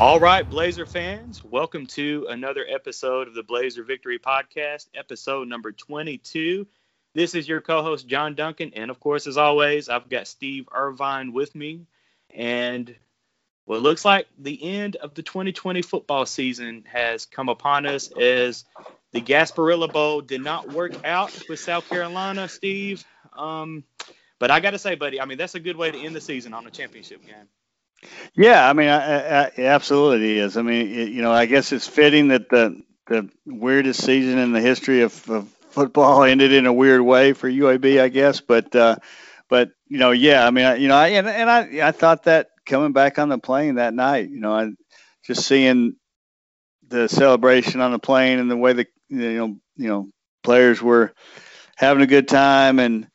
All right, Blazer fans, welcome to another episode of the Blazer Victory Podcast, episode number 22. This is your co host, John Duncan. And of course, as always, I've got Steve Irvine with me. And what looks like the end of the 2020 football season has come upon us as the Gasparilla Bowl did not work out with South Carolina, Steve. Um, but I got to say, buddy, I mean, that's a good way to end the season on a championship game. Yeah, I mean, I, I, absolutely is. I mean, it, you know, I guess it's fitting that the the weirdest season in the history of, of football ended in a weird way for UAB, I guess. But uh, but you know, yeah, I mean, I, you know, I and, and I I thought that coming back on the plane that night, you know, I just seeing the celebration on the plane and the way the you know you know players were having a good time and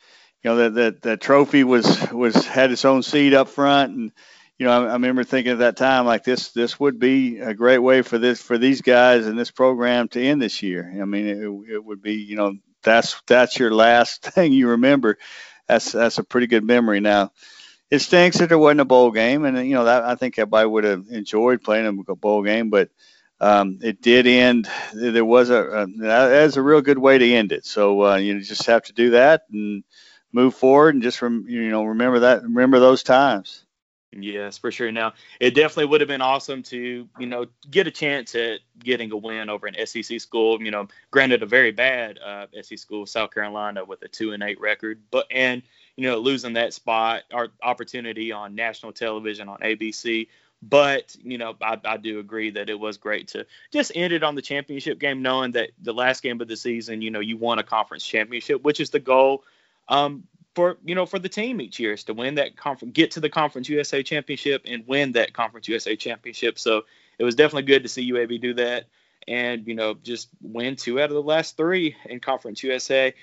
you know that that the trophy was was had its own seat up front and you know, I, I, remember thinking at that time like this this would be a great way for this for these guys and this program to end this year. I mean, it, it would be you know that's that's your last thing you remember. That's that's a pretty good memory. Now, it stinks that there wasn't a bowl game, and you know that I think everybody would have enjoyed playing a bowl game, but um, it did end. There was a, a was a real good way to end it. So uh, you just have to do that and move forward, and just rem, you know remember that remember those times. Yes, for sure. Now, it definitely would have been awesome to, you know, get a chance at getting a win over an SEC school. You know, granted, a very bad uh, SEC school, South Carolina, with a two and eight record, but and you know, losing that spot or opportunity on national television on ABC. But you know, I, I do agree that it was great to just end it on the championship game, knowing that the last game of the season, you know, you won a conference championship, which is the goal. Um, for you know for the team each year is to win that conference, get to the Conference USA championship and win that Conference USA championship. So it was definitely good to see UAB do that and you know just win two out of the last three in Conference USA.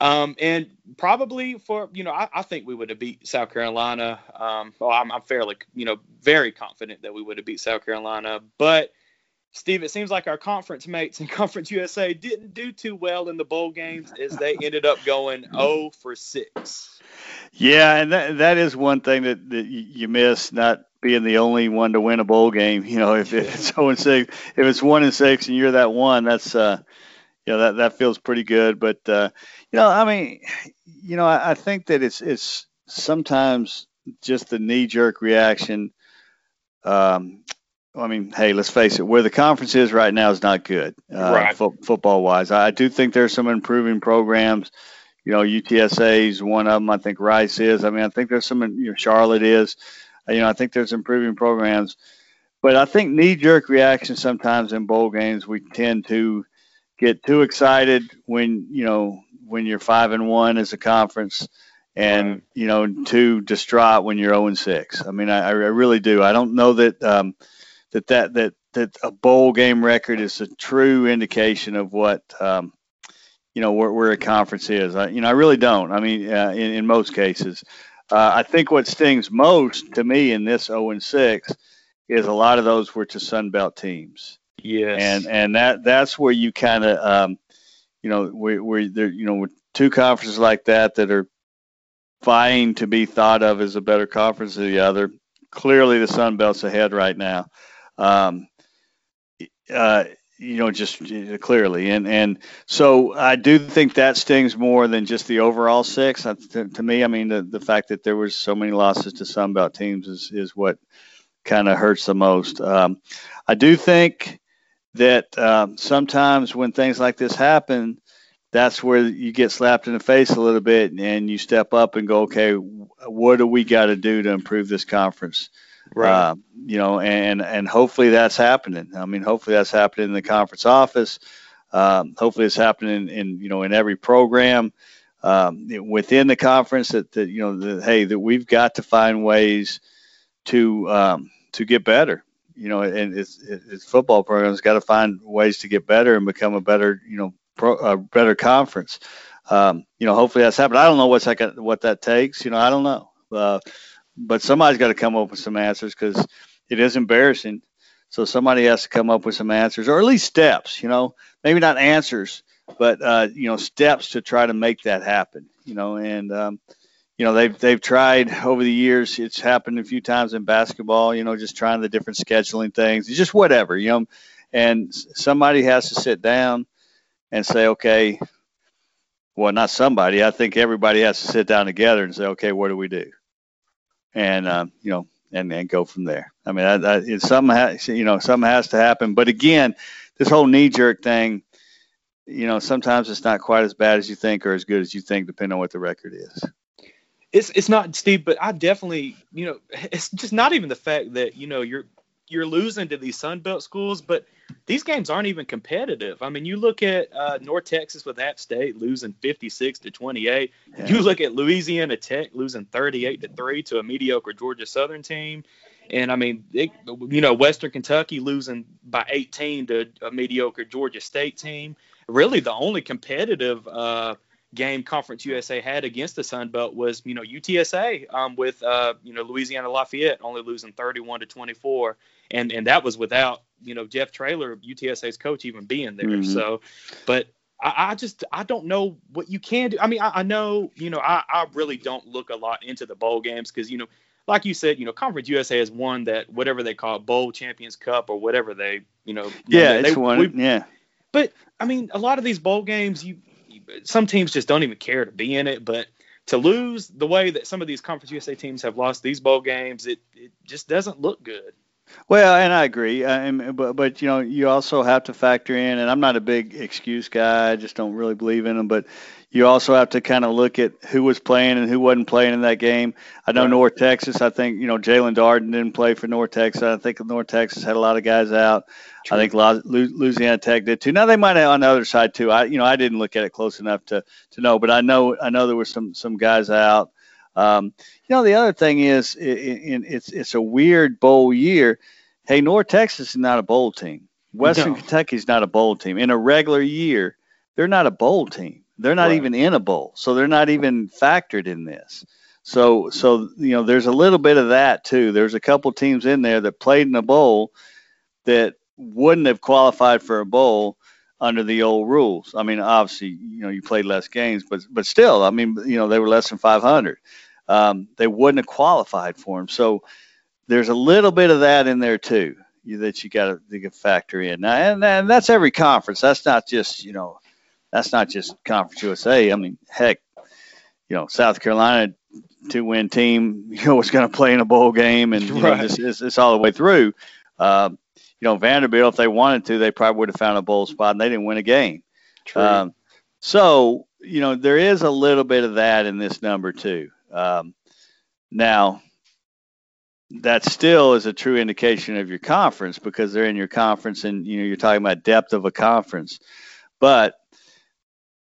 Um, and probably for you know I, I, think we would have beat South Carolina. Um, well, I'm, I'm fairly you know very confident that we would have beat South Carolina, but Steve, it seems like our conference mates in Conference USA didn't do too well in the bowl games as they ended up going 0 for 6. Yeah, and that, that is one thing that, that you miss, not being the only one to win a bowl game. You know, if it's 0 and 6, if it's 1 and 6 and you're that one, that's, uh, you know, that, that feels pretty good. But, uh, you know, I mean, you know, I, I think that it's, it's sometimes just the knee jerk reaction. Um, I mean, hey, let's face it, where the conference is right now is not good, uh, right. fo- football wise. I do think there's some improving programs. You know, UTSA is one of them. I think Rice is. I mean, I think there's some, you know, Charlotte is. You know, I think there's improving programs. But I think knee jerk reaction sometimes in bowl games, we tend to get too excited when, you know, when you're five and one as a conference and, right. you know, too distraught when you're 0 and 6. I mean, I, I really do. I don't know that. Um, that that that that a bowl game record is a true indication of what um, you know where, where a conference is. I, you know, I really don't. I mean, uh, in, in most cases, uh, I think what stings most to me in this 0 and 6 is a lot of those were to Sun Belt teams. Yes. And and that that's where you kind of um, you know where, where there you know with two conferences like that that are vying to be thought of as a better conference than the other. Clearly, the Sun Belt's ahead right now um, uh, you know, just clearly. And and so I do think that stings more than just the overall six. To, to me, I mean, the, the fact that there was so many losses to Sun Belt teams is, is what kind of hurts the most. Um, I do think that um, sometimes when things like this happen, that's where you get slapped in the face a little bit and you step up and go, okay, what do we got to do to improve this conference? Right. Uh, you know, and and hopefully that's happening. I mean, hopefully that's happening in the conference office. Um, hopefully it's happening in, in, you know in every program um, within the conference that, that you know that hey that we've got to find ways to um, to get better. You know, and it's, it's football programs got to find ways to get better and become a better you know pro, a better conference. Um, you know, hopefully that's happening. I don't know what's that what that takes. You know, I don't know. Uh, but somebody's got to come up with some answers because it is embarrassing. So somebody has to come up with some answers, or at least steps. You know, maybe not answers, but uh, you know, steps to try to make that happen. You know, and um, you know they've they've tried over the years. It's happened a few times in basketball. You know, just trying the different scheduling things, just whatever. You know, and somebody has to sit down and say, okay, well, not somebody. I think everybody has to sit down together and say, okay, what do we do? And um, you know, and and go from there. I mean, I, I, it's something has, you know, something has to happen. But again, this whole knee jerk thing, you know, sometimes it's not quite as bad as you think or as good as you think, depending on what the record is. It's it's not Steve, but I definitely, you know, it's just not even the fact that you know you're you're losing to these Sun Belt schools, but these games aren't even competitive. I mean, you look at uh, North Texas with App State losing 56 to 28. Yeah. You look at Louisiana Tech losing 38 to three to a mediocre Georgia Southern team. And I mean, it, you know, Western Kentucky losing by 18 to a mediocre Georgia State team. Really, the only competitive uh, game Conference USA had against the Sun Belt was, you know, UTSA um, with, uh, you know, Louisiana Lafayette only losing 31 to 24, and and that was without, you know, Jeff Traylor, UTSA's coach, even being there. Mm-hmm. So, but I, I, just I don't know what you can do. I mean, I, I know, you know, I, I really don't look a lot into the bowl games because, you know, like you said, you know, Conference USA has won that whatever they call it, Bowl Champions Cup or whatever they, you know, yeah, they, it's one, yeah. But I mean, a lot of these bowl games, you some teams just don't even care to be in it. But to lose the way that some of these Conference USA teams have lost these bowl games, it, it just doesn't look good. Well, and I agree, uh, but but you know you also have to factor in, and I'm not a big excuse guy. I just don't really believe in them. But you also have to kind of look at who was playing and who wasn't playing in that game. I know. North Texas. I think you know Jaelon Darden didn't play for North Texas. I think North Texas had a lot of guys out. True. I think Louisiana Tech did too. Now they might have on the other side too. I you know I didn't look at it close enough to to know, but I know I know there were some some guys out. Um, you know the other thing is it, it, it's it's a weird bowl year. Hey, North Texas is not a bowl team. Western no. Kentucky is not a bowl team. In a regular year, they're not a bowl team. They're not right. even in a bowl, so they're not even factored in this. So, so you know, there's a little bit of that too. There's a couple teams in there that played in a bowl that wouldn't have qualified for a bowl under the old rules. I mean, obviously, you know, you played less games, but but still, I mean, you know, they were less than 500. Um, they wouldn't have qualified for them. So there's a little bit of that in there too you, that you got to factor in. Now, and, and that's every conference. That's not just you know that's not just Conference USA. I mean, heck, you know, South Carolina two win team, you know, was going to play in a bowl game, and right. know, this is it's all the way through. Uh, you know, Vanderbilt, if they wanted to, they probably would have found a bowl spot, and they didn't win a game. Um, so, you know, there is a little bit of that in this number too. Um, now, that still is a true indication of your conference because they're in your conference, and you know, you're talking about depth of a conference. But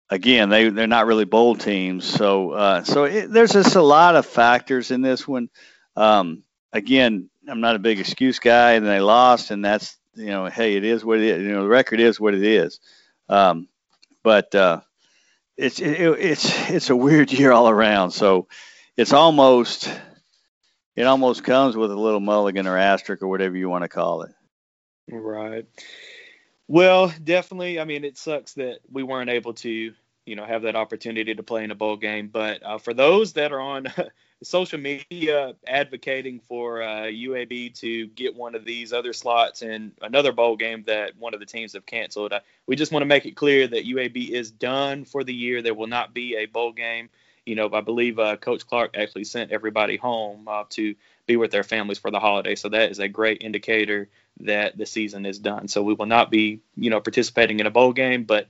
again, they they're not really bowl teams. So uh, so it, there's just a lot of factors in this one. Um, again, I'm not a big excuse guy, and they lost, and that's you know, hey, it is what it is. You know, the record is what it is. Um, but uh, it's it, it's it's a weird year all around. So it's almost it almost comes with a little mulligan or asterisk or whatever you want to call it. Right. Well, definitely. I mean, it sucks that we weren't able to, you know, have that opportunity to play in a bowl game. But uh, for those that are on social media advocating for uh, UAB to get one of these other slots in another bowl game that one of the teams have canceled, uh, we just want to make it clear that UAB is done for the year. There will not be a bowl game. You know, I believe uh, Coach Clark actually sent everybody home uh, to be with their families for the holiday. So that is a great indicator that the season is done. So we will not be, you know, participating in a bowl game, but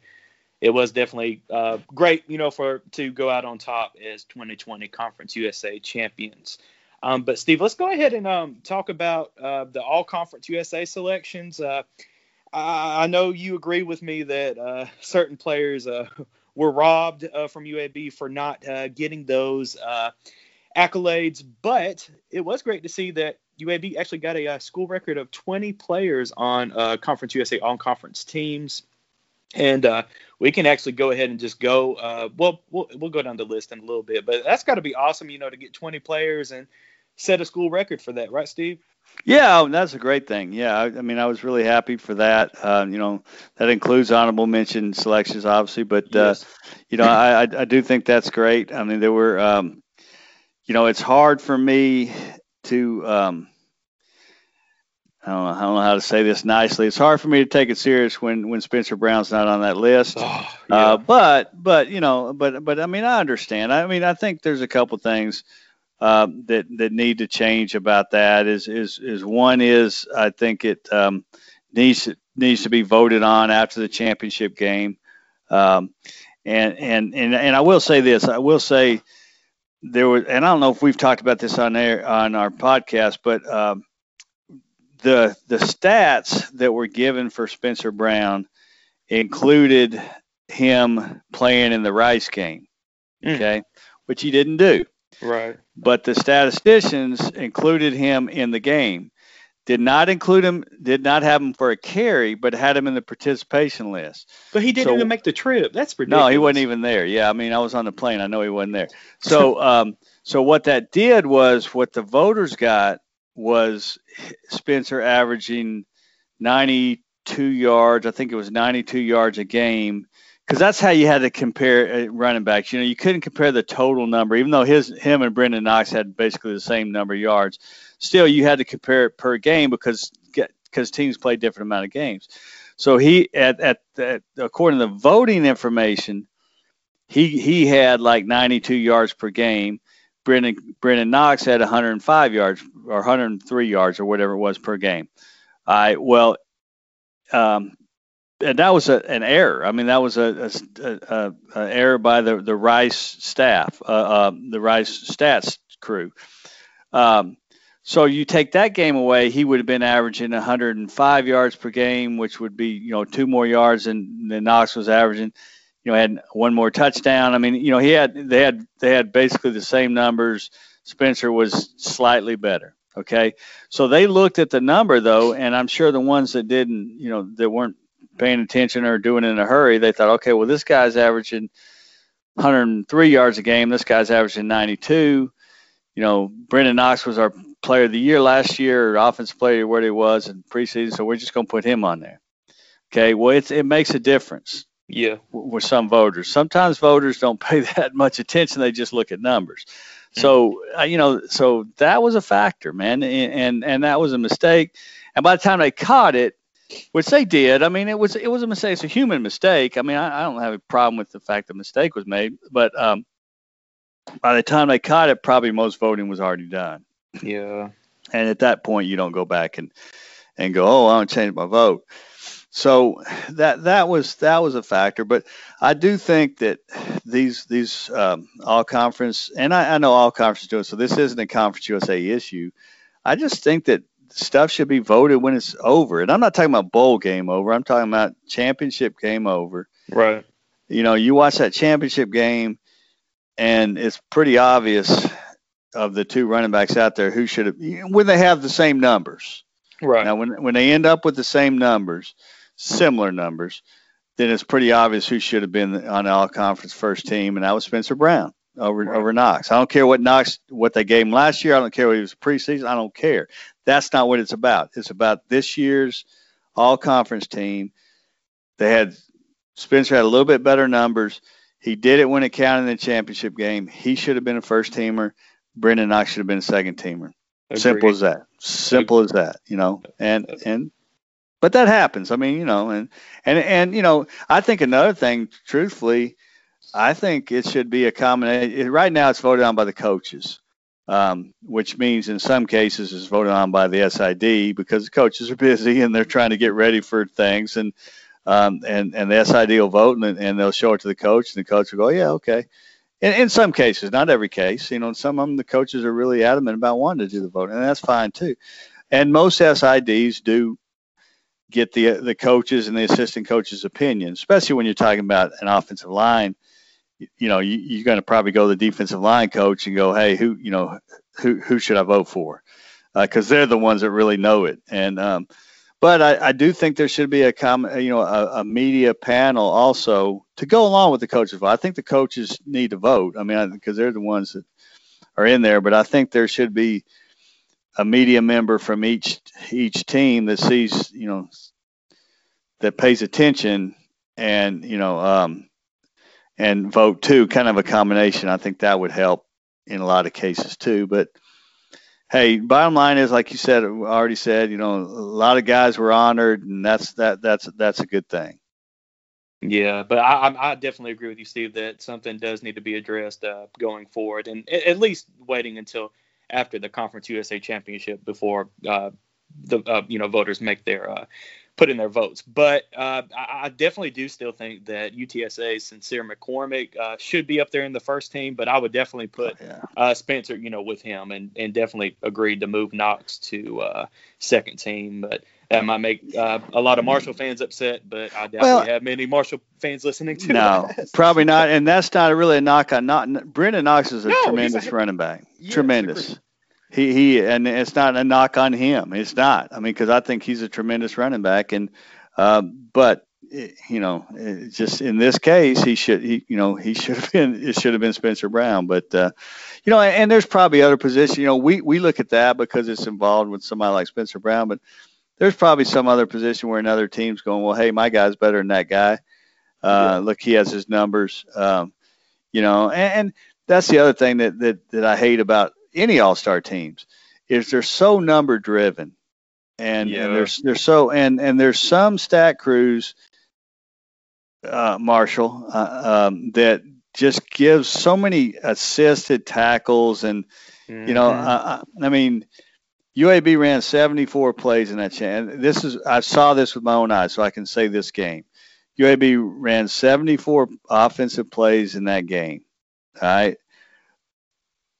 it was definitely uh, great, you know, for to go out on top as 2020 Conference USA champions. Um, but Steve, let's go ahead and um, talk about uh, the All Conference USA selections. Uh, I, I, know you agree with me that uh, certain players uh, were robbed uh, from UAB for not getting those accolades, but it was great to see that UAB actually got a, a school record of 20 players on Conference USA on conference teams. And we can actually go ahead and just go. Uh, well, well, we'll go down the list in a little bit, but that's got to be awesome, you know, to get 20 players and set a school record for that, right, Steve? Yeah, that's a great thing. Yeah, I, I mean, I was really happy for that. Uh, you know, that includes honorable mention selections, obviously, but uh, yes. you know, I, I do think that's great. I mean, there were um, you know, it's hard for me to. Um, I don't, know, I don't know how to say this nicely. It's hard for me to take it serious when, when Spencer Brown's not on that list. Oh, uh, yeah. uh, but but you know but but I mean I understand. I mean I think there's a couple things uh, that that need to change about that. Is is is one is I think it um, needs needs to be voted on after the championship game. Um, and and and and I will say this. I will say there was, and I don't know if we've talked about this on air on our podcast, but um, the the stats that were given for Spencer Brown included him playing in the Rice game. Mm. Okay, which he didn't do. Right. But the statisticians included him in the game. Did not include him, did not have him for a carry, but had him in the participation list. But he didn't so, even make the trip. That's ridiculous. No, he wasn't even there. Yeah, I mean, I was on the plane. I know he wasn't there. So, um, so what that did was what the voters got was Spencer averaging 92 yards. I think it was 92 yards a game because that's how you had to compare uh, running backs. You know, you couldn't compare the total number, even though his him and Brenden Knox had basically the same number of yards. Still, you had to compare it per game because because teams play different amount of games. So he at, at, at according to the voting information, he he had like 92 yards per game. Brenden Brenden Knox had 105 yards or 103 yards or whatever it was per game. Right. Well, um, and that was a, an error. I mean, that was a, a, a error by the the Rice staff, uh, uh, the Rice stats crew. Um, so you take that game away, he would have been averaging 105 yards per game, which would be you know two more yards than, than Knox was averaging you know, had one more touchdown. I mean, you know, he had they had they had basically the same numbers. Spencer was slightly better. Okay, so they looked at the number though, and I'm sure the ones that didn't, you know, that weren't paying attention or doing it in a hurry, they thought, okay, well, this guy's averaging 103 yards a game. This guy's averaging 92. You know, Brenden Knox was our player of the year last year, or offensive player where he was in preseason, so we're just going to put him on there. Okay, well, it's, it makes a difference. Yeah. With some voters. Sometimes voters don't pay that much attention. They just look at numbers. Mm-hmm. So, uh, you know, so that was a factor, man. And, and, and that was a mistake. And by the time they caught it, which they did, I mean, it was, it was a mistake. It's a human mistake. I mean, I, I don't have a problem with the fact the mistake was made, but, um, by the time they caught it, probably most voting was already done. Yeah. And at that point, you don't go back and, and go, oh, I want to change my vote. So that that was that was a factor, but I do think that these these um, all conference and I, I know all conference do it, so this isn't a conference USA issue. I just think that stuff should be voted when it's over, and I'm not talking about bowl game over. I'm talking about championship game over. Right. You know, you watch that championship game, and it's pretty obvious of the two running backs out there who should have when they have the same numbers. Right. Now, when when they end up with the same numbers similar numbers, then it's pretty obvious who should have been on all conference first team, and that was Spencer Brown over right. over Knox. I don't care what Knox what they gave him last year. I don't care what he was preseason. I don't care. That's not what it's about. It's about this year's all conference team. They had Spencer had a little bit better numbers. He did it when it counted in the championship game. He should have been a first teamer. Brenden Knox should have been a second teamer. Agreed. Simple as that. Simple Agreed. as that. You know, and and but that happens. I mean, you know, and and and you know, I think another thing, truthfully, I think it should be a combination. Right now, it's voted on by the coaches, um, which means in some cases it's voted on by the SID because the coaches are busy and they're trying to get ready for things, and um, and and the SID will vote and, and they'll show it to the coach, and the coach will go, yeah, okay. In, in some cases, not every case, you know, some of them the coaches are really adamant about wanting to do the vote, and that's fine too. And most SIDs do get the the coaches and the assistant coaches' opinion, especially when you're talking about an offensive line. You know, you, are going to probably go to the defensive line coach and go, "Hey, who you know, who who should I vote for?" Because uh, they're the ones that really know it. And um, but I, I, do think there should be a com- you know, a, a, media panel also to go along with the coaches. I think the coaches need to vote. I mean, because they're the ones that are in there. But I think there should be a media member from each each team that sees you know that pays attention and you know um, and vote too kind of a combination i think that would help in a lot of cases too. But hey, bottom line is, like you said, already said, you know, a lot of guys were honored, and that's that that's that's a good thing. Yeah, but I, I definitely agree with you, Steve, that something does need to be addressed uh, going forward, and at least waiting until after the Conference USA Championship before uh, the uh, you know voters make their uh, put in their votes. But uh, I, I, definitely do still think that UTSA Sincere McCormick uh, should be up there in the first team, but I would definitely put oh, yeah. uh, Spencer, you know, with him, and and definitely agreed to move Knox to uh, second team. But that might make uh, a lot of Marshall fans upset, but I doubt well, we have many Marshall fans listening to No, that. probably not. And that's not really a knock on not Brenden Knox is a no, tremendous a, running back. Yeah, tremendous. He he, and it's not a knock on him. It's not. I mean, because I think he's a tremendous running back, and uh, but it, you know, just in this case, he should he you know he should have been it should have been Spencer Brown, but uh, you know, and, and there's probably other positions. You know, we we look at that because it's involved with somebody like Spencer Brown, but there's probably some other position where another team's going, well, hey, my guy's better than that guy. Uh, yeah. Look, he has his numbers. Um, you know, and, and, that's the other thing that, that that I hate about any All Star teams is they're so number driven, and, yeah. and there's there's so and and there's some stat crews, uh, Marshall, uh, um, that just gives so many assisted tackles and mm-hmm. you know, mm-hmm. I mean UAB ran 74 plays in that chance. This is I saw this with my own eyes, so I can say this game. UAB ran 74 offensive plays in that game. All right.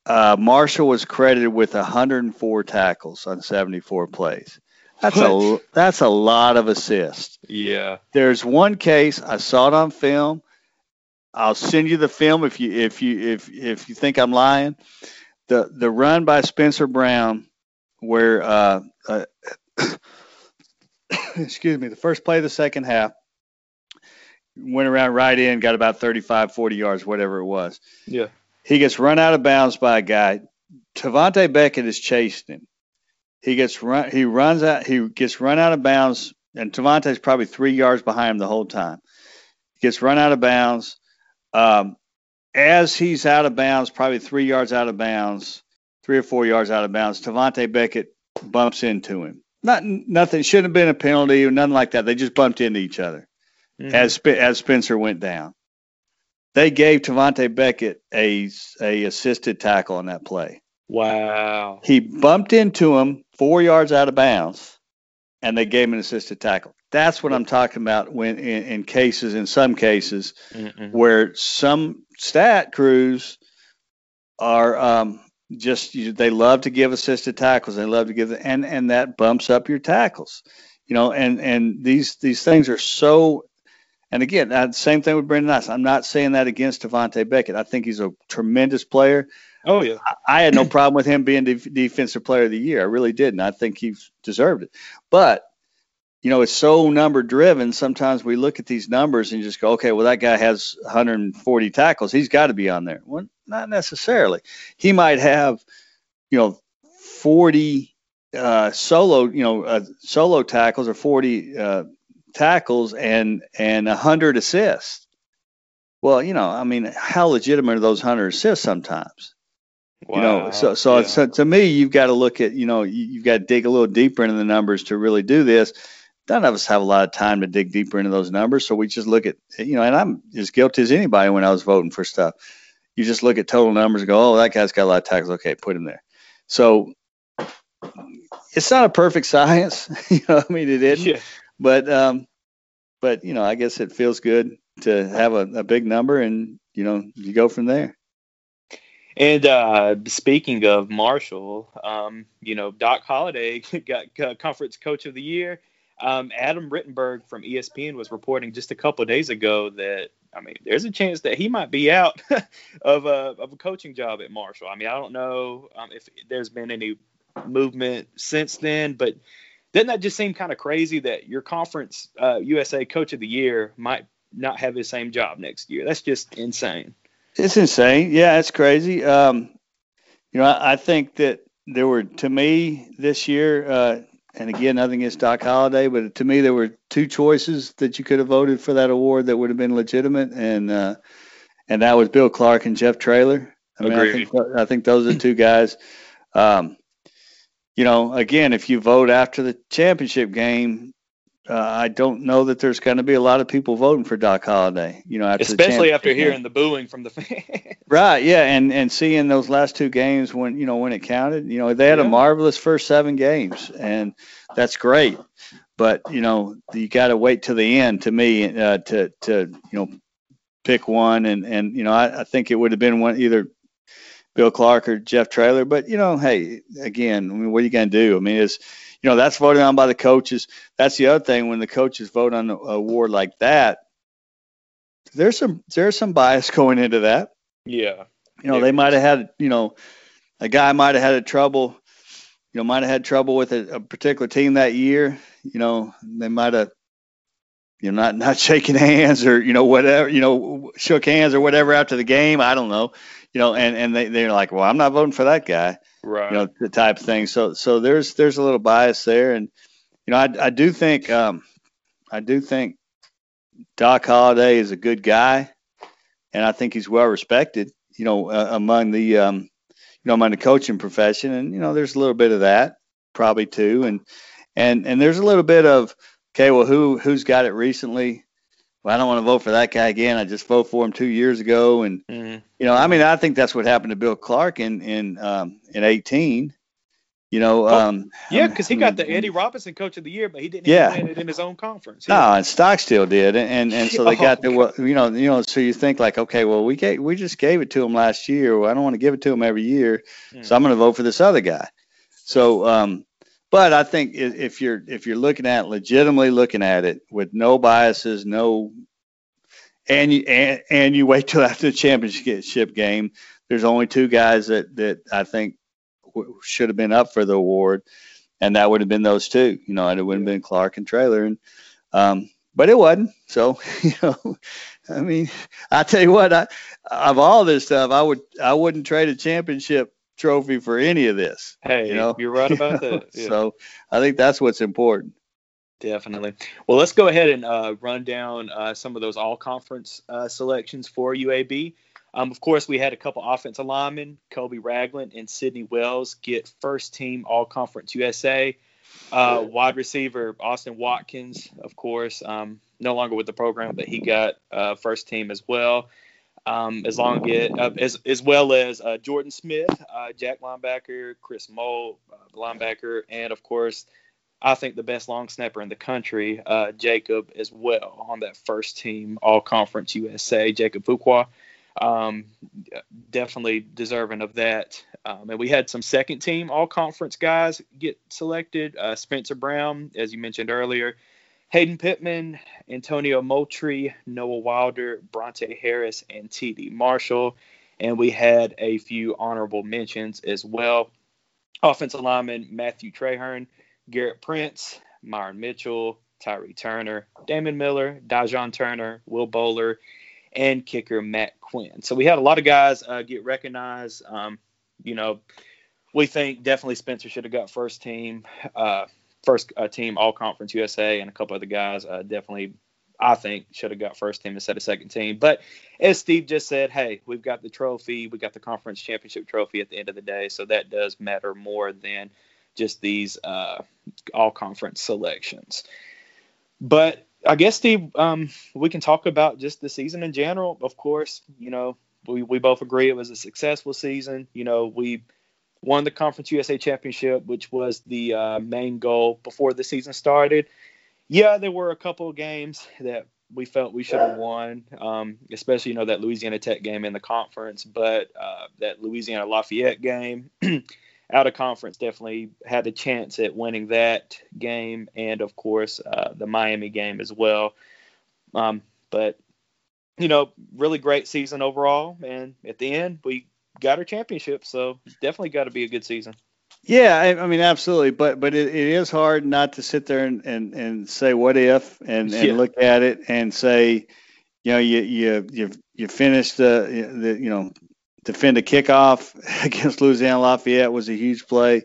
Uh, Marshall was credited with 104 tackles on 74 plays. That's a that's a lot of assists. Yeah. There's one case I saw it on film. I'll send you the film if you if you if if you think I'm lying. The the run by Spencer Brown where uh, uh, excuse me, the first play of the second half went around right in, got about 35, 40 yards, whatever it was. Yeah. He gets run out of bounds by a guy. Tavante Beckett is chasing him. He gets run. He runs out. He gets run out of bounds, and Tavante's probably three yards behind him the whole time. He gets run out of bounds. Um, as he's out of bounds, probably three yards out of bounds, three or four yards out of bounds. Tavante Beckett bumps into him. Not nothing. Shouldn't have been a penalty or nothing like that. They just bumped into each other mm-hmm. as as Spencer went down. They gave Tavante Beckett a a assisted tackle on that play. Wow. He bumped into him four yards out of bounds, and they gave him an assisted tackle. That's what I'm talking about when in, in cases, in some cases, mm where some stat crews are um, just you, they love to give assisted tackles. They love to give and and that bumps up your tackles. You know, and and these these things are so. And again, uh, same thing with Brenden Knox. I'm not saying that against Tavante Beckett. I think he's a tremendous player. Oh yeah. I, I had no problem with him being def- defensive player of the year. I really didn't. I think he deserved it. But you know, it's so number driven. Sometimes we look at these numbers and just go, okay, well, that guy has 140 tackles. He's got to be on there. Well, not necessarily. He might have, you know, 40 uh, solo, you know, uh, solo tackles or 40 uh, tackles and and 100 assists. Well, you know, I mean, how legitimate are those 100 assists sometimes? Wow. You know, so so, yeah. so to me, you've got to look at, you know, you, you've got to dig a little deeper into the numbers to really do this none of us have a lot of time to dig deeper into those numbers. So we just look at, you know, and I'm as guilty as anybody when I was voting for stuff. You just look at total numbers and go, oh, that guy's got a lot of tackles. Okay, put him there. So it's not a perfect science. you know, I mean, it is. Yeah. But, um, but, you know, I guess it feels good to have a, a big number and, you know, you go from there. And uh, speaking of Marshall, um, you know, Doc Holliday got conference coach of the year. Um, Adam Rittenberg from ESPN was reporting just a couple days ago that I mean, there's a chance that he might be out of a of a coaching job at Marshall. I mean, I don't know um, if there's been any movement since then, but doesn't that just seem kind of crazy that your conference uh, USA Coach of the Year might not have the same job next year? That's just insane. It's insane. Yeah, it's crazy. Um, you know, I, I, think that there were to me this year. Uh, and again, nothing against Doc Holliday, but to me, there were two choices that you could have voted for that award that would have been legitimate, and uh, and that was Bill Clark and Jeff Traylor. I mean, I think, I think those are two guys. Um, you know, again, if you vote after the championship game, uh, I don't know that there's going to be a lot of people voting for Doc Holliday. You know, after especially after hearing game. the booing from the fans. Right. Yeah, and and seeing those last two games when you know when it counted. You know, they had yeah. a marvelous first seven games, and that's great. But you know, you got to wait till the end to me uh, to to you know pick one, and and you know I, I think it would have been one either Bill Clark or Jeff Traylor. But you know, hey, again, I mean, what are you going to do? I mean, it's you know that's voted on by the coaches. That's the other thing when the coaches vote on an award like that. There's some there's some bias going into that. Yeah. You know, yeah. they might have had you know a guy might have had a trouble. You know, might have had trouble with a, a particular team that year. You know, they might have you know, not not shaking hands or you know whatever, you know, shook hands or whatever after the game. I don't know, you know, and and they they're like, well, I'm not voting for that guy, right? You know, the type of thing. So so there's there's a little bias there, and you know, I I do think um I do think Doc Holliday is a good guy, and I think he's well respected, you know, uh, among the um you know among the coaching profession, and you know, there's a little bit of that probably too, and and and there's a little bit of okay, well, who who's got it recently? Well, I don't want to vote for that guy again. I just voted for him two years ago, and mm-hmm. you know, I mean, I think that's what happened to Bill Clark in in um, in 18. You know, oh, um, yeah, because he got the Eddie Robinson Coach of the Year, but he didn't yeah. win it in his own conference. No, and Stockstill did, and and, and so they got the well, you know, you know, so you think like, okay, well, we gave, we just gave it to him last year. Well, I don't want to give it to him every year, mm. so I'm going to vote for this other guy. So, um, but I think if you're if you're looking at legitimately looking at it with no biases, no, and you and, and you wait till after the championship game, there's only two guys that that I think should have been up for the award, and that would have been those two. You know, it would have been Clark and Traylor, and um, but it wasn't. So you know, I mean, I tell you what, I of all this stuff, I would I wouldn't trade a championship trophy for any of this. Hey, you know? you're right about that. Yeah. so I think that's what's important. Definitely. Well, let's go ahead and uh, run down uh, some of those all conference uh, selections for UAB. Um, of course, we had a couple offensive linemen, Colby Ragland and Sidney Wells, get first team all conference USA. Uh, wide receiver Austin Watkins, of course, um, no longer with the program, but he got uh, first team as well um, as long as, uh, as as well as uh, Jordan Smith, uh, Jack linebacker, Kris Moll, uh, linebacker, and of course, I think the best long snapper in the country, uh, Jacob, as well on that first team All Conference USA, Jacob Fuqua. Um, definitely deserving of that. Um, and we had some second team All Conference guys get selected. Uh, Spencer Brown, as you mentioned earlier, Hayden Pittman, Antonio Moultrie, Noah Wilder, Bronte Harris, and T.D. Marshall. And we had a few honorable mentions as well. Offensive lineman Matthew Traherne, Garrett Prince, Myron Mitchell, Tyree Turner, Damon Miller, Dajon Turner, Will Bowler, and kicker Matt Quinn. So we had a lot of guys uh, get recognized. Um, you know, we think definitely Spencer should have got first team. Uh, first uh, team All Conference USA, and a couple other guys uh, definitely, I think, should have got first team instead of second team. But as Steve just said, hey, we've got the trophy, we got the conference championship trophy at the end of the day, so that does matter more than just these uh, All Conference selections. But I guess Steve, um, we can talk about just the season in general. Of course, you know, we, we both agree it was a successful season. You know, we won the Conference USA Championship, which was the uh, main goal before the season started. Yeah, there were a couple of games that we felt we should have won, um, especially you know that Louisiana Tech game in the conference, but uh, that Louisiana Lafayette game out of conference definitely had a chance at winning that game, and of course uh, the Miami game as well. Um, but you know, really great season overall, and at the end we got her championship. So definitely got to be a good season. Yeah, I, I mean, absolutely, but but it, it is hard not to sit there and, and, and say what if and, and yeah. look at it and say, you know, you you you you finished the, the you know defend a kickoff against Louisiana Lafayette was a huge play.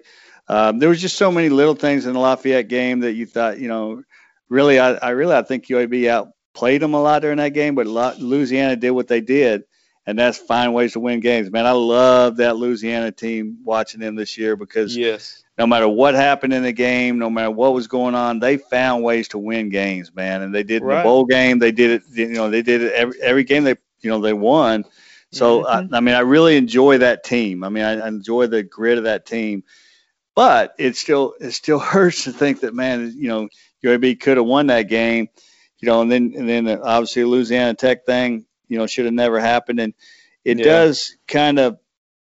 Um, there was just so many little things in the Lafayette game that you thought, you know, really, I, I really I think UAB outplayed them a lot during that game, but Louisiana did what they did and that's find ways to win games. Man, I love that Louisiana team watching them this year because yes. no matter what happened in the game, no matter what was going on, they found ways to win games, man. And they did in the bowl game. They did it. You know, they did it every every game. They you know they won. So mm-hmm. I, I, mean, I really enjoy that team. I mean, I, I enjoy the grit of that team. But it still it still hurts to think that man, you know, UAB could have won that game, you know, and then and then obviously Louisiana Tech thing you know should have never happened. And it yeah. does kind of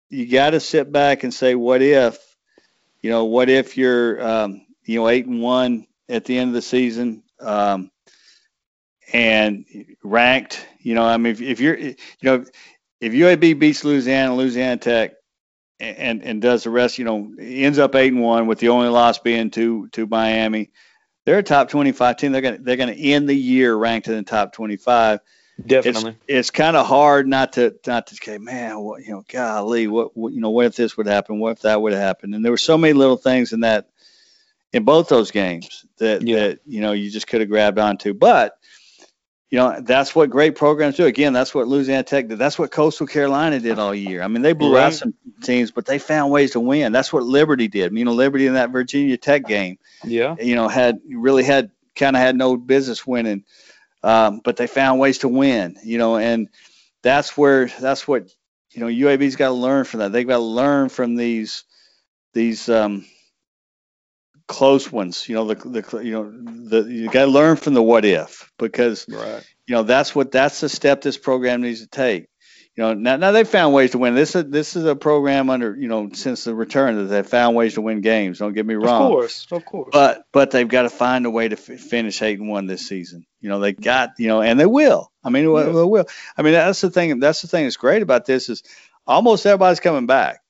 you got to sit back and say, what if, you know, what if you're um, you know eight and one at the end of the season. Um, and ranked, you know, I mean, if, if you're, you know, if UAB beats Louisiana, Louisiana Tech, and and does the rest, you know, ends up eight and one with the only loss being to to Miami, they're a top 25 team. They're gonna they're gonna end the year ranked in the top 25. Definitely. It's, it's kind of hard not to not to say, man, what, you know, golly, what, what, you know, what if this would happen? What if that would happen? And there were so many little things in that, in both those games that yeah. that you know you just could have grabbed onto. But you know, that's what great programs do. Again, that's what Louisiana Tech did. That's what Coastal Carolina did all year. I mean, they blew right. out some teams, but they found ways to win. That's what Liberty did. You know, Liberty in that Virginia Tech game, yeah, you know, had really had kind of had no business winning um, but they found ways to win, you know, and that's where that's what you know UAB's got to learn from that. They've got to learn from these these um, close ones. You know, the the you know the you got to learn from the what if because right. you know that's what that's the step this program needs to take you know, now, now they found ways to win. This is this is a program under you know since the return that they've found ways to win games. Don't get me wrong. Of course, of course. But but they've got to find a way to f- finish eight and one this season. You know, they got you know, and they will. I mean, yeah. they will. I mean, that's the thing. That's the thing that's great about this is almost everybody's coming back.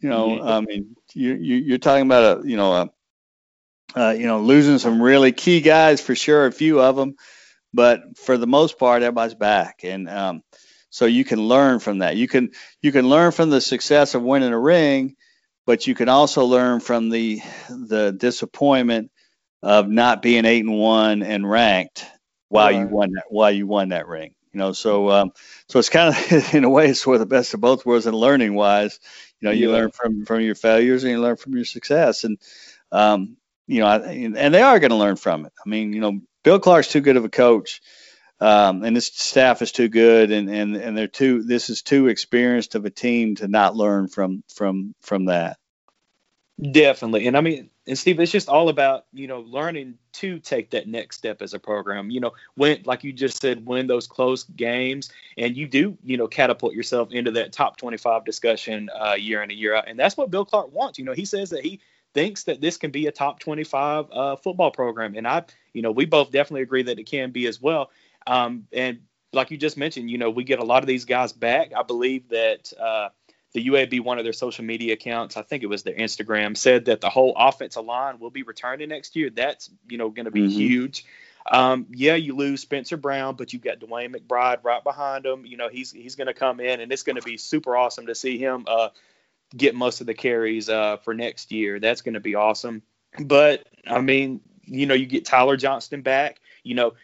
You know, yeah. I mean, you, you you're talking about a you know a uh, you know losing some really key guys for sure, a few of them, but for the most part, everybody's back and. um so you can learn from that. You can you can learn from the success of winning a ring, but you can also learn from the the disappointment of not being eight and one and ranked while right. you won that while you won that ring. You know, so um, so it's kind of in a way it's sort of the best of both worlds and learning wise. You know, you yeah. learn from from your failures and you learn from your success, and um, you know, and they are going to learn from it. I mean, you know, Bill Clark's too good of a coach um, and this staff is too good, and and and they're too. This is too experienced of a team to not learn from from from that. Definitely, and I mean, and Steve, it's just all about you know learning to take that next step as a program. You know, when like you just said, win those close games, and you do you know catapult yourself into that top 25 discussion uh, year in and year out, and that's what Bill Clark wants. You know, he says that he thinks that this can be a top 25 uh, football program, and I, you know, we both definitely agree that it can be as well. Um, and like you just mentioned, you know, we get a lot of these guys back. I believe that uh, the UAB, one of their social media accounts, I think it was their Instagram, said that the whole offensive line will be returning next year. That's, you know, going to be mm-hmm. huge. Um, yeah, you lose Spencer Brown, but you've got DeWayne McBride right behind him. You know, he's he's going to come in, and it's going to be super awesome to see him uh, get most of the carries uh, for next year. That's going to be awesome. But I mean, you know, you get Tyler Johnston back. You know,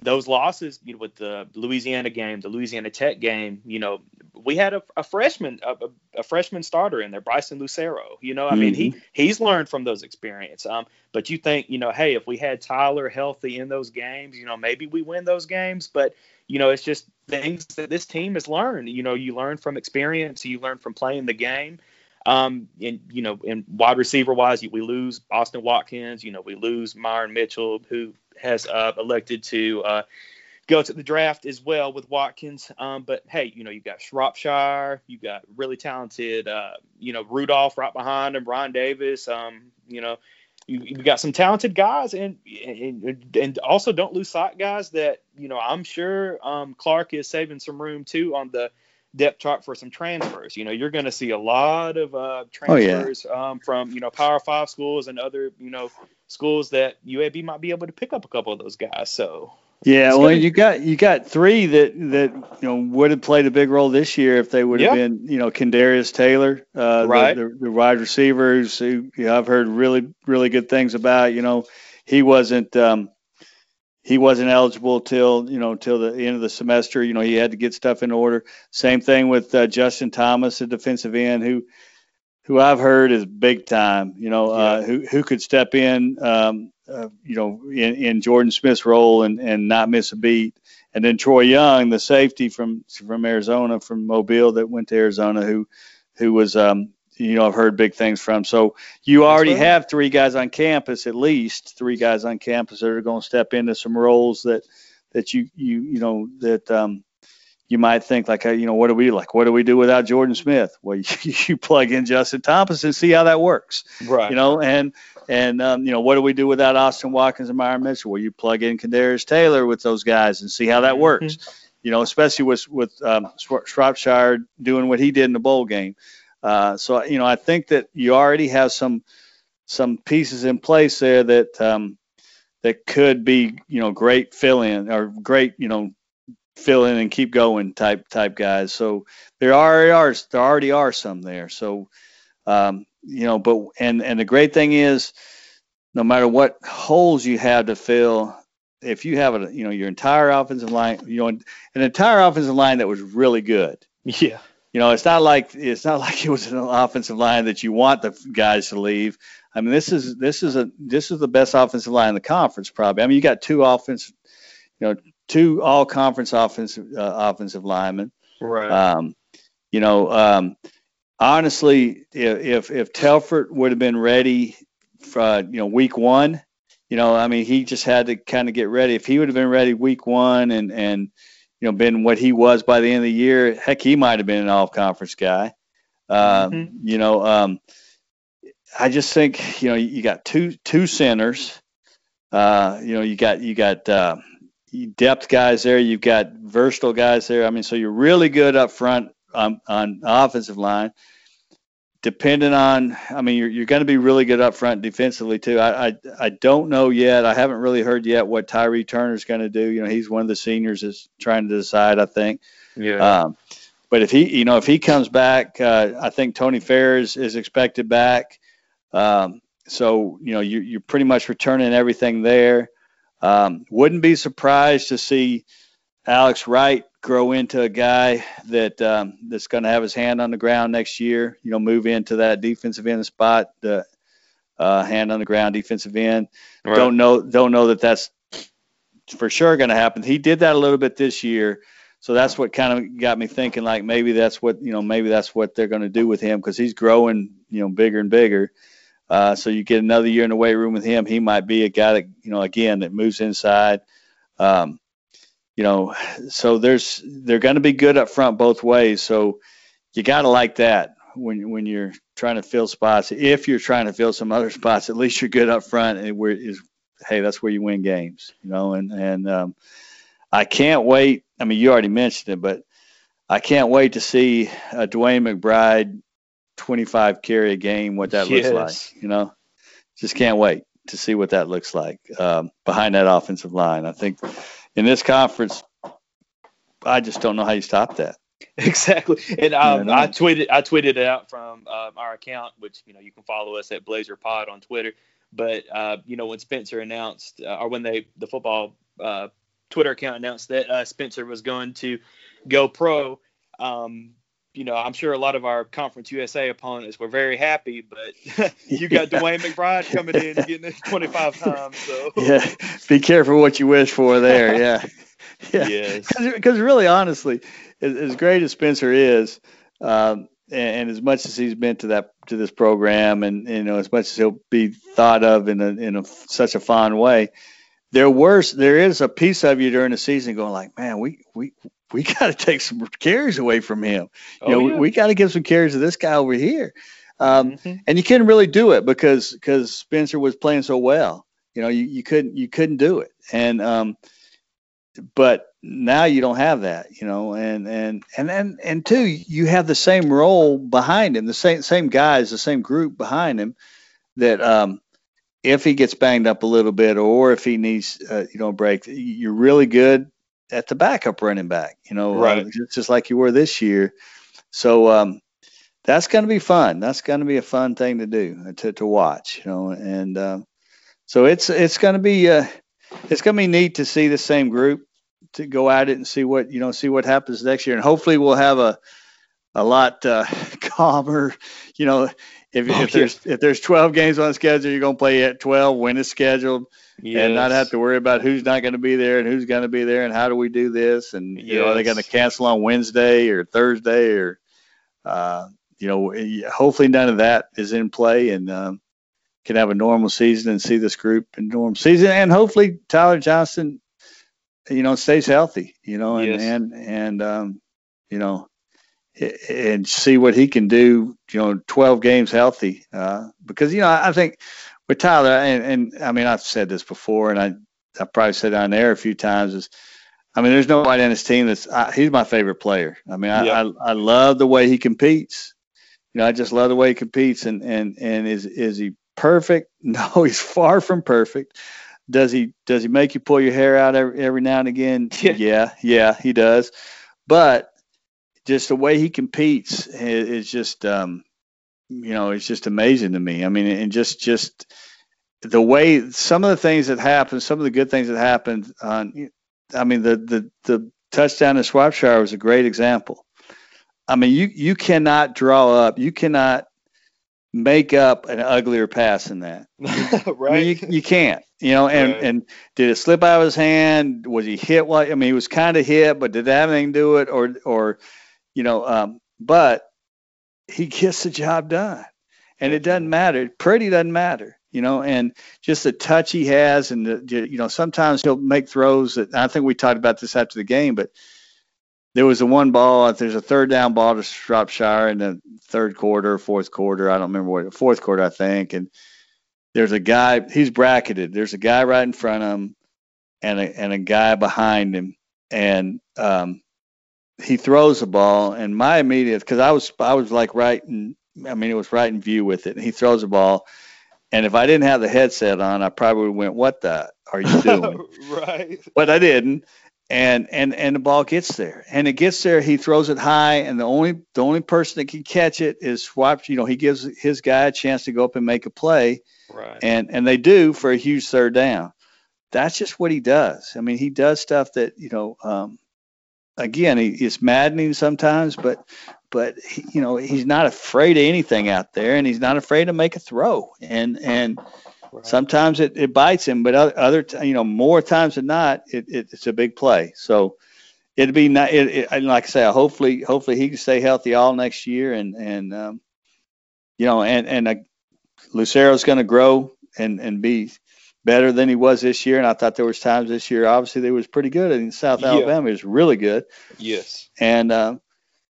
those losses, you know, with the Louisiana game, the Louisiana Tech game, you know, we had a, a freshman, a, a, freshman starter in there, Bryson Lucero. You know, I mm-hmm. mean, he mm-hmm. he's learned from those experiences. Um, but you think, you know, hey, if we had Tyler healthy in those games, you know, maybe we win those games. But you know, it's just things that this team has learned. You know, you learn from experience, you learn from playing the game. Um, and you know, in wide receiver wise, we lose Austin Watkins. You know, we lose Myron Mitchell, who has uh, elected to uh, go to the draft as well with Watkins. Um, but hey, you know, you've got Shropshire, you've got really talented, uh, you know, Rudolph right behind him, Brian Davis. Um, you know, you, you got some talented guys, and, and and also don't lose sight, guys, that you know I'm sure um, Clark is saving some room too on the depth chart for some transfers. You know, you're going to see a lot of uh, transfers oh, yeah. um, from you know Power Five schools and other you know schools that UAB might be able to pick up a couple of those guys. So yeah, well, you got you got three that that you know would have played a big role this year if they would have been you know Kendarius Taylor, uh, right, the, the, the wide receivers who you know, I've heard really really good things about. You know, he wasn't. Um, he wasn't eligible till you know till the end of the semester. You know, he had to get stuff in order. Same thing with uh, Justin Thomas, a defensive end who who I've heard is big time. You know, uh, yeah. uh, who who could step in, um, uh, you know, in, in Jordan Smith's role and and not miss a beat. And then Troy Young, the safety from from Arizona, from Mobile that went to Arizona, who who was um, you know I've heard big things from. So you already right. have three guys on campus, at least three guys on campus that are going to step into some roles that that you you you know that um, you might think like you know what do we like what do we do without Jordan Smith? Well, you, you plug in Justin Thomas and see how that works, right? You know, and and um, you know what do we do without Austin Watkins and Myron Mitchell? Well, you plug in Kadarius Taylor with those guys and see how that mm-hmm. works. Mm-hmm. You know, especially with with um, Shropshire doing what he did in the bowl game. Uh, so you know, I think that you already have some some pieces in place there that um, that could be you know great fill in or great you know fill in and keep going type type guys. So there already are there already are some there. So um, you know, but and and the great thing is, no matter what holes you have to fill, if you have a you know your entire offensive line, you know, an entire offensive line that was really good. Yeah you know, it's not like it's not like it was an offensive line that you want the guys to leave. I mean, this is this is a this is the best offensive line in the conference, probably. I mean, you got two offensive, you know, two all conference offensive uh, offensive linemen. Right. Um, you know, um, honestly, if if, Telford would have been ready for you know week one, you know, I mean, he just had to kind of get ready. If he would have been ready week one and and you know, been what he was by the end of the year. Heck, he might have been an all conference guy. Um, mm-hmm. You know, um, I just think you know you got two two centers. Uh, you know, you got you got uh, depth guys there. You've got versatile guys there. I mean, so you're really good up front on, on offensive line depending on, I mean, you're, you're going to be really good up front defensively too. I, I, I don't know yet. I haven't really heard yet what Tyree Turner's going to do. You know, he's one of the seniors is trying to decide. I think. Yeah. Um, but if he, you know, if he comes back, uh, I think Tony Ferris is expected back. Um, so you know, you, you're pretty much returning everything there. Um, wouldn't be surprised to see Alex Wright grow into a guy that um, that's going to have his hand on the ground next year. You know, move into that defensive end spot, the uh, hand on the ground defensive end. Right. Don't know, don't know that that's for sure going to happen. He did that a little bit this year, so that's what kind of got me thinking like maybe that's what you know maybe that's what they're going to do with him because he's growing you know bigger and bigger. Uh, so you get another year in the weight room with him. He might be a guy that you know again that moves inside. Um, you know, so there's they're going to be good up front both ways. So you got to like that when when you're trying to fill spots. If you're trying to fill some other spots, at least you're good up front. And where is hey, that's where you win games. You know, and and um, I can't wait. I mean, you already mentioned it, but I can't wait to see uh, DeWayne McBride 25 carry a game. What that yes. looks like. You know, just can't wait to see what that looks like um, behind that offensive line. I think in this conference, I just don't know how you stop that. Exactly, and um, I tweeted I tweeted it out from uh, our account, which you know you can follow us at Blazer Pod on Twitter. But uh, you know when Spencer announced, uh, or when they the football uh, Twitter account announced that uh, Spencer was going to go pro, um, you know, I'm sure a lot of our Conference USA opponents were very happy, but you got yeah. DeWayne McBride coming in getting it 25 times. So yeah, be careful what you wish for there. Yeah, yeah. Yes. Because really, honestly, as, as, great as Spencer is, um, and, and, as much as he's been to that to this program, and you know, as much as he'll be thought of in a in a, such a fond way, there were there is a piece of you during the season going like, man, we we we got to take some carries away from him. You oh, know, yeah. we, we got to give some carries to this guy over here. Um, mm-hmm. And you couldn't really do it because because Spencer was playing so well. You know, you, you couldn't you couldn't do it. And um, but now you don't have that. You know, and and and and and two, you have the same role behind him, the same same guys, the same group behind him. That um, if he gets banged up a little bit, or if he needs uh, you know break, you're really good at the backup running back, you know, uh, right. Uh, just like you were this year. So um, that's going to be fun. That's going to be a fun thing to do uh, to, to watch, you know, and um, so it's it's going to be uh, it's going to be neat to see the same group to go at it and see what you know see what happens next year, and hopefully we'll have a a lot uh, calmer. You know, if, oh, if there's if there's 12 games on the schedule, you're going to play at 12 when it's scheduled, yes. and not have to worry about who's not going to be there and who's going to be there and how do we do this and you know are they going to cancel on Wednesday or Thursday or uh, you know hopefully none of that is in play and um, can have a normal season and see this group in normal season and hopefully Tyler Johnston you know stays healthy you know and yes. and and um, you know and see what he can do, you know, 12 games healthy. Uh, because, you know, I think with Tyler, and, and I mean, I've said this before, and I, I probably said it on air a few times, is, I mean, there's nobody on his team that's, I, he's my favorite player. I mean, I. I, I love the way he competes. You know, I just love the way he competes. And, and, and is, is he perfect? No, he's far from perfect. Does he, does he make you pull your hair out every, every now and again? Yeah, yeah, yeah he does. But just the way he competes is just um, you know it's just amazing to me. I mean, and just just the way some of the things that happened, some of the good things that happened on. I mean, the the the touchdown in Shropshire was a great example. I mean, you you cannot draw up, you cannot make up an uglier pass than that. right. I mean, you, you can't. You know, and right. and did it slip out of his hand? Was he hit? What I mean, he was kind of hit, but did that have anything to do it, or or you know, um, but he gets the job done, and it doesn't matter. Pretty doesn't matter, you know, and just the touch he has, and the, you know, sometimes he'll make throws that I think we talked about this after the game, but there was a one ball. There's a third down ball to Shropshire in the third quarter, fourth quarter. I don't remember what fourth quarter, I think, and there's a guy. He's bracketed. There's a guy right in front of him, and a and a guy behind him, and um, he throws the ball, and my immediate because I was I was like right in I mean it was right in view with it. And he throws the ball, and if I didn't have the headset on, I probably went, "What the are you doing?" right. But I didn't, and and and the ball gets there, and it gets there. He throws it high, and the only the only person that can catch it is Swap. You know, he gives his guy a chance to go up and make a play, right. and and they do for a huge third down. That's just what he does. I mean, he does stuff that you know. Um, again, he, it's maddening sometimes, but but he, you know he's not afraid of anything out there, and he's not afraid to make a throw, and and right. sometimes it, it bites him, but other, other you know more times than not, it, it, it's a big play. So it'd be not it, it, like I say, hopefully hopefully he can stay healthy all next year, and and um, you know and and uh, Lucero's going to grow and and be better than he was this year. And I thought there was times this year, obviously, they was pretty good. in South yeah. Alabama, was really good. Yes. And uh,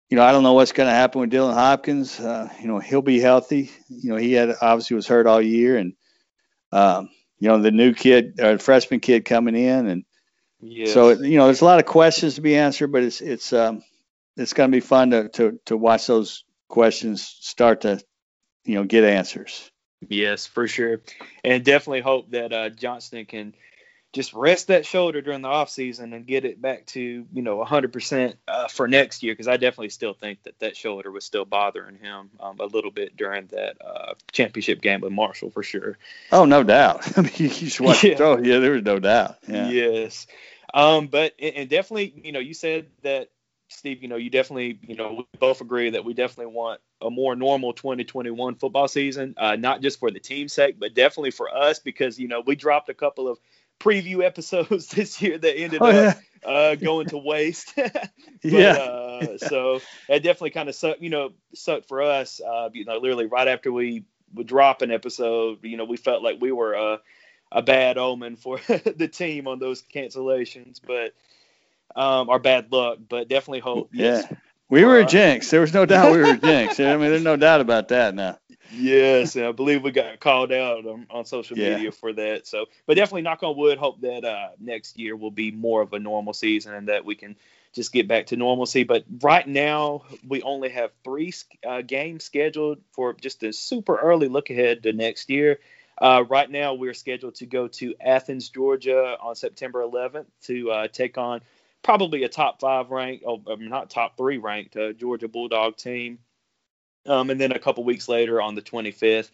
you know, I don't know what's going to happen with Dylan Hopkins. Uh, you know, he'll be healthy. You know, he had obviously was hurt all year, and um, you know, the new kid, or freshman kid coming in, and yes. so you know, there's a lot of questions to be answered, but it's it's um, it's going to be fun to, to to watch those questions start to you know get answers. Yes, for sure, and definitely hope that uh, Johnston can just rest that shoulder during the off season and get it back to you know 100% uh, for next year because I definitely still think that that shoulder was still bothering him um, a little bit during that uh, championship game with Marshall for sure. Oh, no doubt. I mean, you just watch yeah. throw. Yeah, there was no doubt. Yeah. Yes. Um, but and definitely, you know, you said that Steve, you know, you definitely, you know, we both agree that we definitely want a more normal 2021 football season, uh, not just for the team's sake, but definitely for us because, you know, we dropped a couple of preview episodes this year that ended oh, up yeah. uh, going to waste. but, yeah. Uh, so that definitely kind of sucked, you know, sucked for us. Uh, you know, literally right after we would drop an episode, you know, we felt like we were uh, a bad omen for the team on those cancellations. But um, our bad luck, but definitely hope. Yeah, we were a jinx. There was no doubt we were a jinx. I mean, there's no doubt about that now. Yes, and I believe we got called out on, on social yeah. media for that. So, but definitely knock on wood. Hope that uh, next year will be more of a normal season and that we can just get back to normalcy. But right now, we only have three uh, games scheduled for just a super early look ahead to next year. Uh, right now, we're scheduled to go to Athens, Georgia on September 11th to uh, take on probably a top five ranked, oh, not top three ranked uh, Georgia Bulldog team. Um, and then a couple weeks later on the 25th,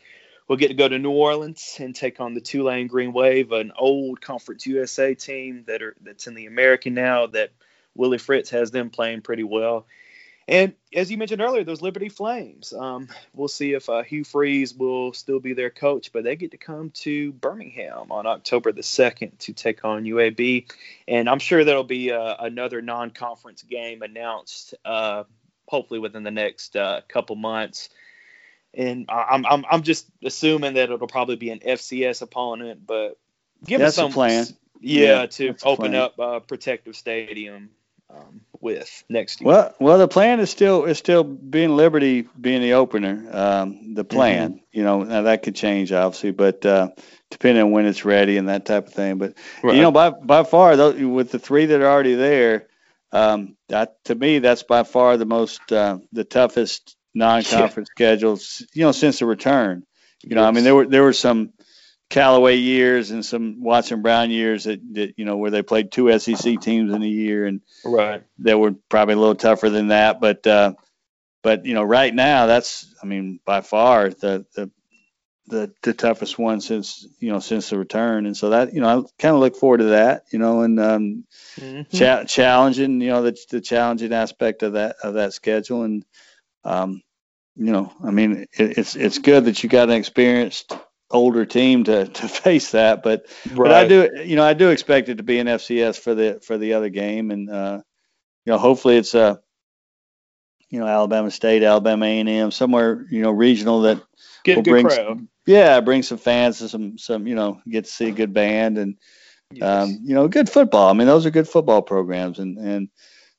we'll get to go to New Orleans and take on the Tulane Green Wave, an old Conference USA team that are that's in the American now. That Willie Fritz has them playing pretty well. And as you mentioned earlier, those Liberty Flames. Um, we'll see if uh, Hugh Freeze will still be their coach, but they get to come to Birmingham on October the 2nd to take on UAB. And I'm sure there'll be uh, another non conference game announced, uh, hopefully within the next uh, couple months. And I'm, I'm, I'm just assuming that it'll probably be an FCS opponent, but give us some plan. Yeah, yeah to open up uh, Protective Stadium um, with next year. Well, well, the plan is still is still being Liberty being the opener. Um, the plan, mm-hmm. you know, now that could change obviously, but uh, depending on when it's ready and that type of thing. But right. you know, by by far, though, with the three that are already there, um, that to me, that's by far the most uh, the toughest non-conference yeah. schedules, you know, since the return. You know, yes. I mean, there were there were some Callaway years and some Watson Brown years that, that you know where they played two SEC teams in a year and right. they were probably a little tougher than that. But uh, but you know right now that's I mean by far the the the, the toughest one since you know since the return. And so that you know I kind of look forward to that you know and um, mm-hmm. cha- challenging you know the, the challenging aspect of that of that schedule. And um, you know I mean it, it's it's good that you got an experienced older team to, to face that. But right. but I do you know I do expect it to be an FCS for the for the other game, and uh, you know hopefully it's a you know Alabama State, Alabama A&M, somewhere you know regional that get will bring crowd. yeah bring some fans and some some you know get to see a good band and yes. um, you know good football. I mean those are good football programs and and.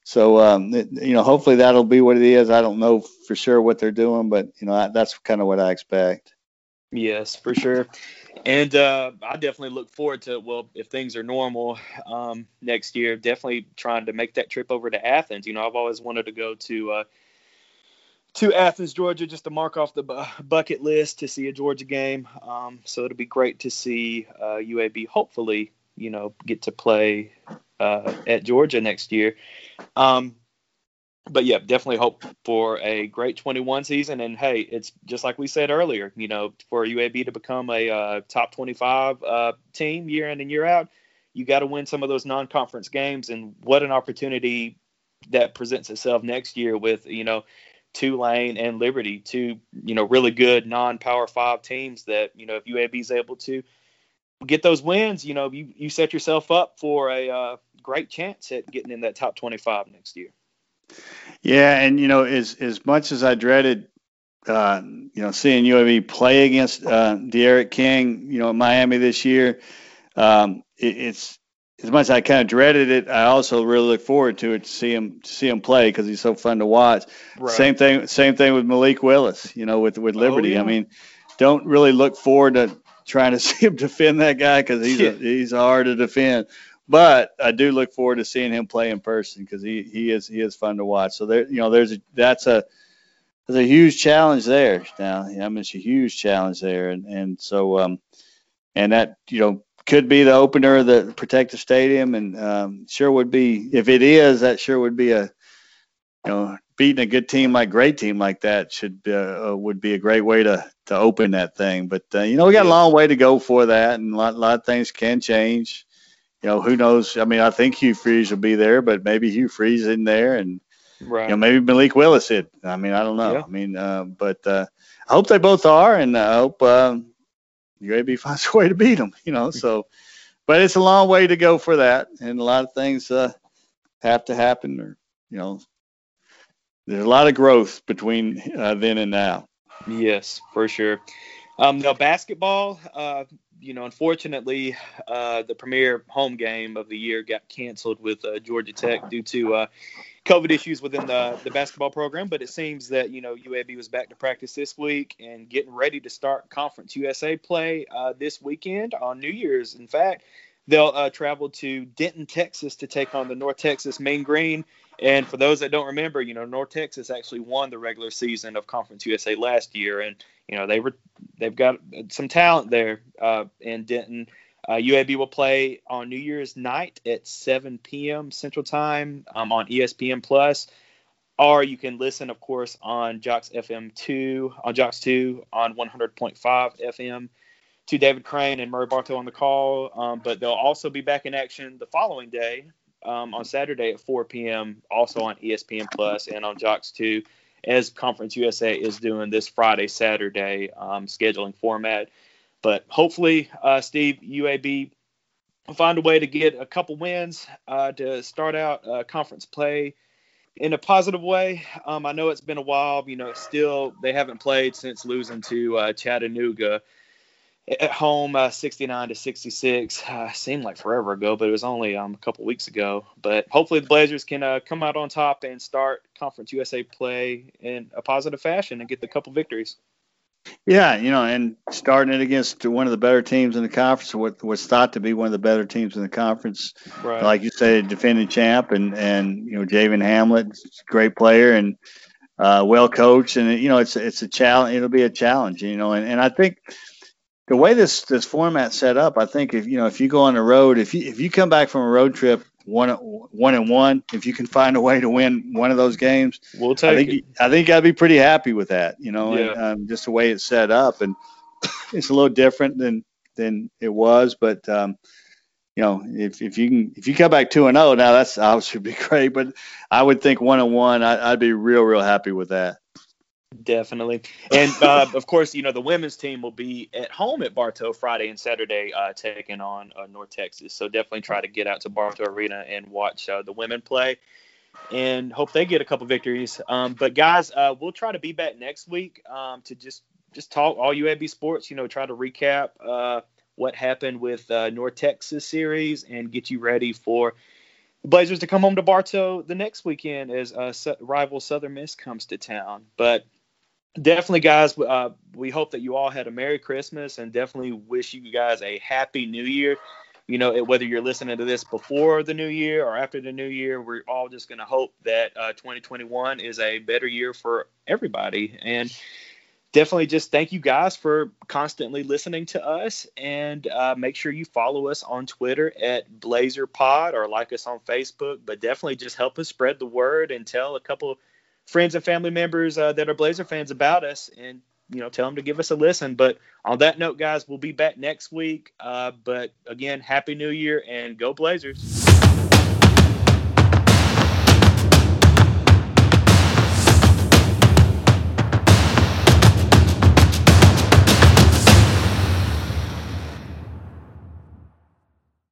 So um, it, you know, hopefully that'll be what it is. I don't know for sure what they're doing, but you know, I, that's kind of what I expect. Yes, for sure. And uh, I definitely look forward to well, if things are normal um, next year, definitely trying to make that trip over to Athens. You know, I've always wanted to go to uh, to Athens, Georgia, just to mark off the bu- bucket list to see a Georgia game. Um, so it'll be great to see uh, UAB. Hopefully, you know, get to play uh, at Georgia next year. Um, but yeah, definitely hope for a great 21 season. And hey, it's just like we said earlier, you know, for UAB to become a uh, top 25 uh, team year in and year out, you got to win some of those non-conference games. And what an opportunity that presents itself next year with you know Tulane and Liberty, two you know really good non-power five teams that you know if UAB is able to get those wins, you know you you set yourself up for a uh, great chance at getting in that top 25 next year. Yeah, and you know, as as much as I dreaded, uh, you know, seeing UAB play against uh, D'Eriq King, you know, in Miami this year, um, it, it's as much as I kind of dreaded it. I also really look forward to it to see him to see him play because he's so fun to watch. Right. Same thing, same thing with Malik Willis, you know, with with Liberty. Oh, yeah. I mean, don't really look forward to trying to see him defend that guy because he's a, he's hard to defend. But I do look forward to seeing him play in person because he, he is he is fun to watch. So there you know there's a, that's a there's a huge challenge there now. I mean it's a huge challenge there, and and so um and that you know could be the opener of the protective stadium, and um, sure would be if it is that sure would be a you know beating a good team like great team like that should uh, would be a great way to to open that thing. But uh, you know we got a long way to go for that, and a lot, a lot of things can change you know, who knows? I mean, I think Hugh Freeze will be there, but maybe Hugh Freeze in there, and right. you know, maybe Malik Willis it. I mean, I don't know. Yeah. I mean, uh, but uh, I hope they both are, and I hope um, UAB finds a way to beat them. You know, so, but it's a long way to go for that, and a lot of things uh, have to happen, or you know, there's a lot of growth between uh, then and now. Yes, for sure. Um, now basketball, uh, you know, unfortunately, uh, the premier home game of the year got canceled with uh, Georgia Tech due to uh, COVID issues within the, the basketball program. But it seems that, you know, UAB was back to practice this week and getting ready to start Conference USA play uh, this weekend on New Year's. In fact, they'll uh, travel to Denton, Texas to take on the North Texas Mean Green. And for those that don't remember, you know, North Texas actually won the regular season of Conference USA last year, and you know they were they've got some talent there uh, in Denton. Uh, UAB will play on New Year's night at 7 p.m. Central Time um, on ESPN Plus. or you can listen, of course, on Jox FM two on Jox two on 100.5 FM to David Crane and Murray Bartow on the call. Um, but they'll also be back in action the following day um, on Saturday at 4 p.m. Also on ESPN Plus and on Jox 2, as Conference USA is doing this Friday, Saturday um, scheduling format. But hopefully, uh, Steve, UAB find a way to get a couple wins uh, to start out uh, conference play in a positive way. Um, I know it's been a while. You know, still they haven't played since losing to uh, Chattanooga at home, uh, 69 to 66. Uh, seemed like forever ago, but it was only um, a couple weeks ago. But hopefully the Blazers can uh, come out on top and start Conference USA play in a positive fashion and get the couple victories. Yeah, you know, and starting it against one of the better teams in the conference, what was thought to be one of the better teams in the conference, right. like you said, defending champ, and and you know, Javion Hamlet, great player and uh, well coached, and you know, it's it's a challenge. It'll be a challenge, you know, and and I think the way this this format set up, I think if you know if you go on the road, if you if you come back from a road trip one one and one, if you can find a way to win one of those games, we'll take I think it. I think I'd be pretty happy with that. You know, yeah. and, um, just the way it's set up, and it's a little different than than it was, but um, you know, if, if you can if you come back two and zero, oh, now that's obviously be great. But I would think one and one, I, I'd be real real happy with that. Definitely. And uh, of course, you know, the women's team will be at home at Bartow Friday and Saturday, uh, taking on uh, North Texas. So definitely try to get out to Bartow Arena and watch uh, the women play and hope they get a couple victories. Um, but guys, uh, we'll try to be back next week um, to just just talk all UAB sports, you know, try to recap uh, what happened with North Texas series and get you ready for Blazers to come home to Bartow the next weekend as uh, rival Southern Miss comes to town. But definitely, guys, uh, we hope that you all had a Merry Christmas and definitely wish you guys a Happy New Year. You know, whether you're listening to this before the new year or after the new year, we're all just going to hope that uh, 2021 is a better year for everybody. And definitely just thank you guys for constantly listening to us and uh, make sure you follow us on twitter at blazer pod or like us on facebook but definitely just help us spread the word and tell a couple friends and family members uh, that are Blazer fans about us and you know tell them to give us a listen. But on that note, guys, we'll be back next week. Uh, but again, happy New Year and go Blazers.